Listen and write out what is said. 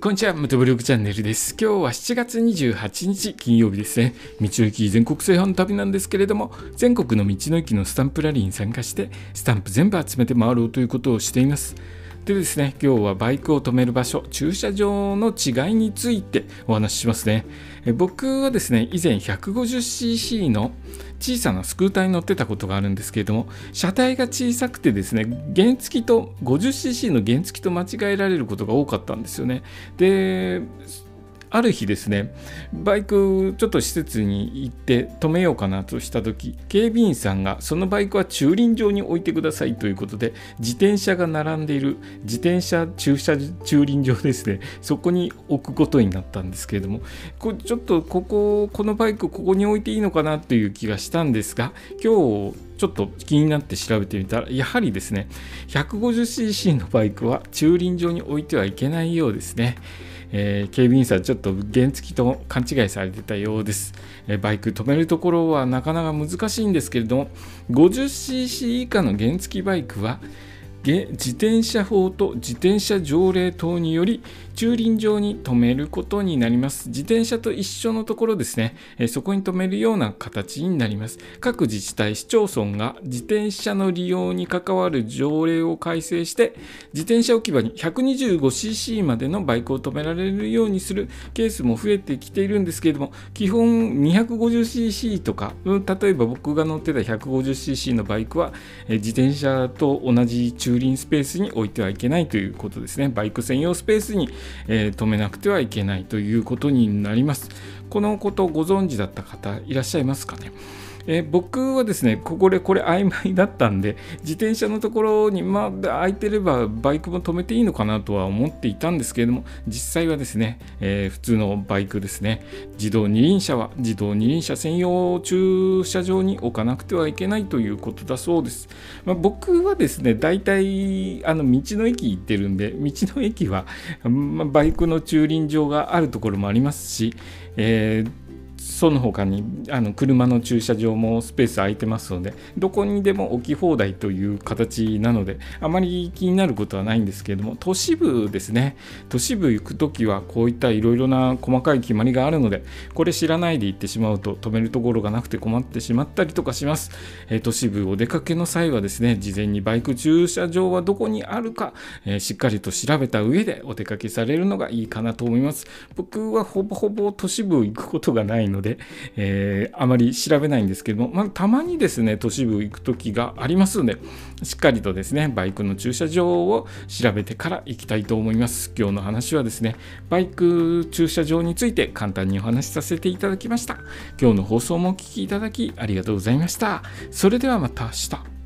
こんにちは、ムトブログチャンネルです。今日は7月28日金曜日ですね。道の駅全国制覇の旅なんですけれども、全国の道の駅のスタンプラリーに参加して、スタンプ全部集めて回ろうということをしています。でですね、今日はバイクを止める場所、駐車場の違いについてお話ししますね。え僕はですね、以前 150cc の小さなスクーターに乗ってたことがあるんですけれども、車体が小さくてですね、原付と 50cc の原付と間違えられることが多かったんですよね。で、ある日ですね、バイクちょっと施設に行って止めようかなとした時、警備員さんがそのバイクは駐輪場に置いてくださいということで、自転車が並んでいる自転車駐車駐輪場ですね、そこに置くことになったんですけれども、こちょっとここ、このバイクここに置いていいのかなという気がしたんですが、今日ちょっと気になって調べてみたら、やはりですね、150cc のバイクは駐輪場に置いてはいけないようですね。えー、警備員さんちょっと原付と勘違いされてたようです、えー、バイク止めるところはなかなか難しいんですけれども 50cc 以下の原付バイクは自転車法と自転車条例等により駐輪場に止めることになります。自転車と一緒のところですね、えそこに止めるような形になります。各自治体、市町村が自転車の利用に関わる条例を改正して、自転車置き場に 125cc までのバイクを止められるようにするケースも増えてきているんですけれども、基本 250cc とか、例えば僕が乗ってた 150cc のバイクは、自転車と同じ駐輪スペースに置いてはいけないということですね。バイク専用スペースにえー、止めなくてはいけないということになります。このことをご存知だった方いらっしゃいますかね？え僕はですね、ここでこれ曖昧だったんで、自転車のところに、まあ、空いてればバイクも止めていいのかなとは思っていたんですけれども、実際はですね、えー、普通のバイクですね、自動二輪車は自動二輪車専用駐車場に置かなくてはいけないということだそうです。まあ、僕はですね、大体、あの、道の駅行ってるんで、道の駅は、まあ、バイクの駐輪場があるところもありますし、えーその他にあの車の駐車場もスペース空いてますのでどこにでも置き放題という形なのであまり気になることはないんですけれども都市部ですね。都市部行く時はこういったいろいろな細かい決まりがあるのでこれ知らないで行ってしまうと止めるところがなくて困ってしまったりとかします、えー、都市部お出かけの際はですね事前にバイク駐車場はどこにあるか、えー、しっかりと調べた上でお出かけされるのがいいかなと思います。僕はほぼほぼ都市部行くことがないので、えー、あまり調べないんですけども、まあ、たまにですね、都市部行く時がありますので、しっかりとですね、バイクの駐車場を調べてから行きたいと思います。今日の話はですね、バイク駐車場について簡単にお話しさせていただきました。今日の放送もお聴きいただきありがとうございました。それではまた明日。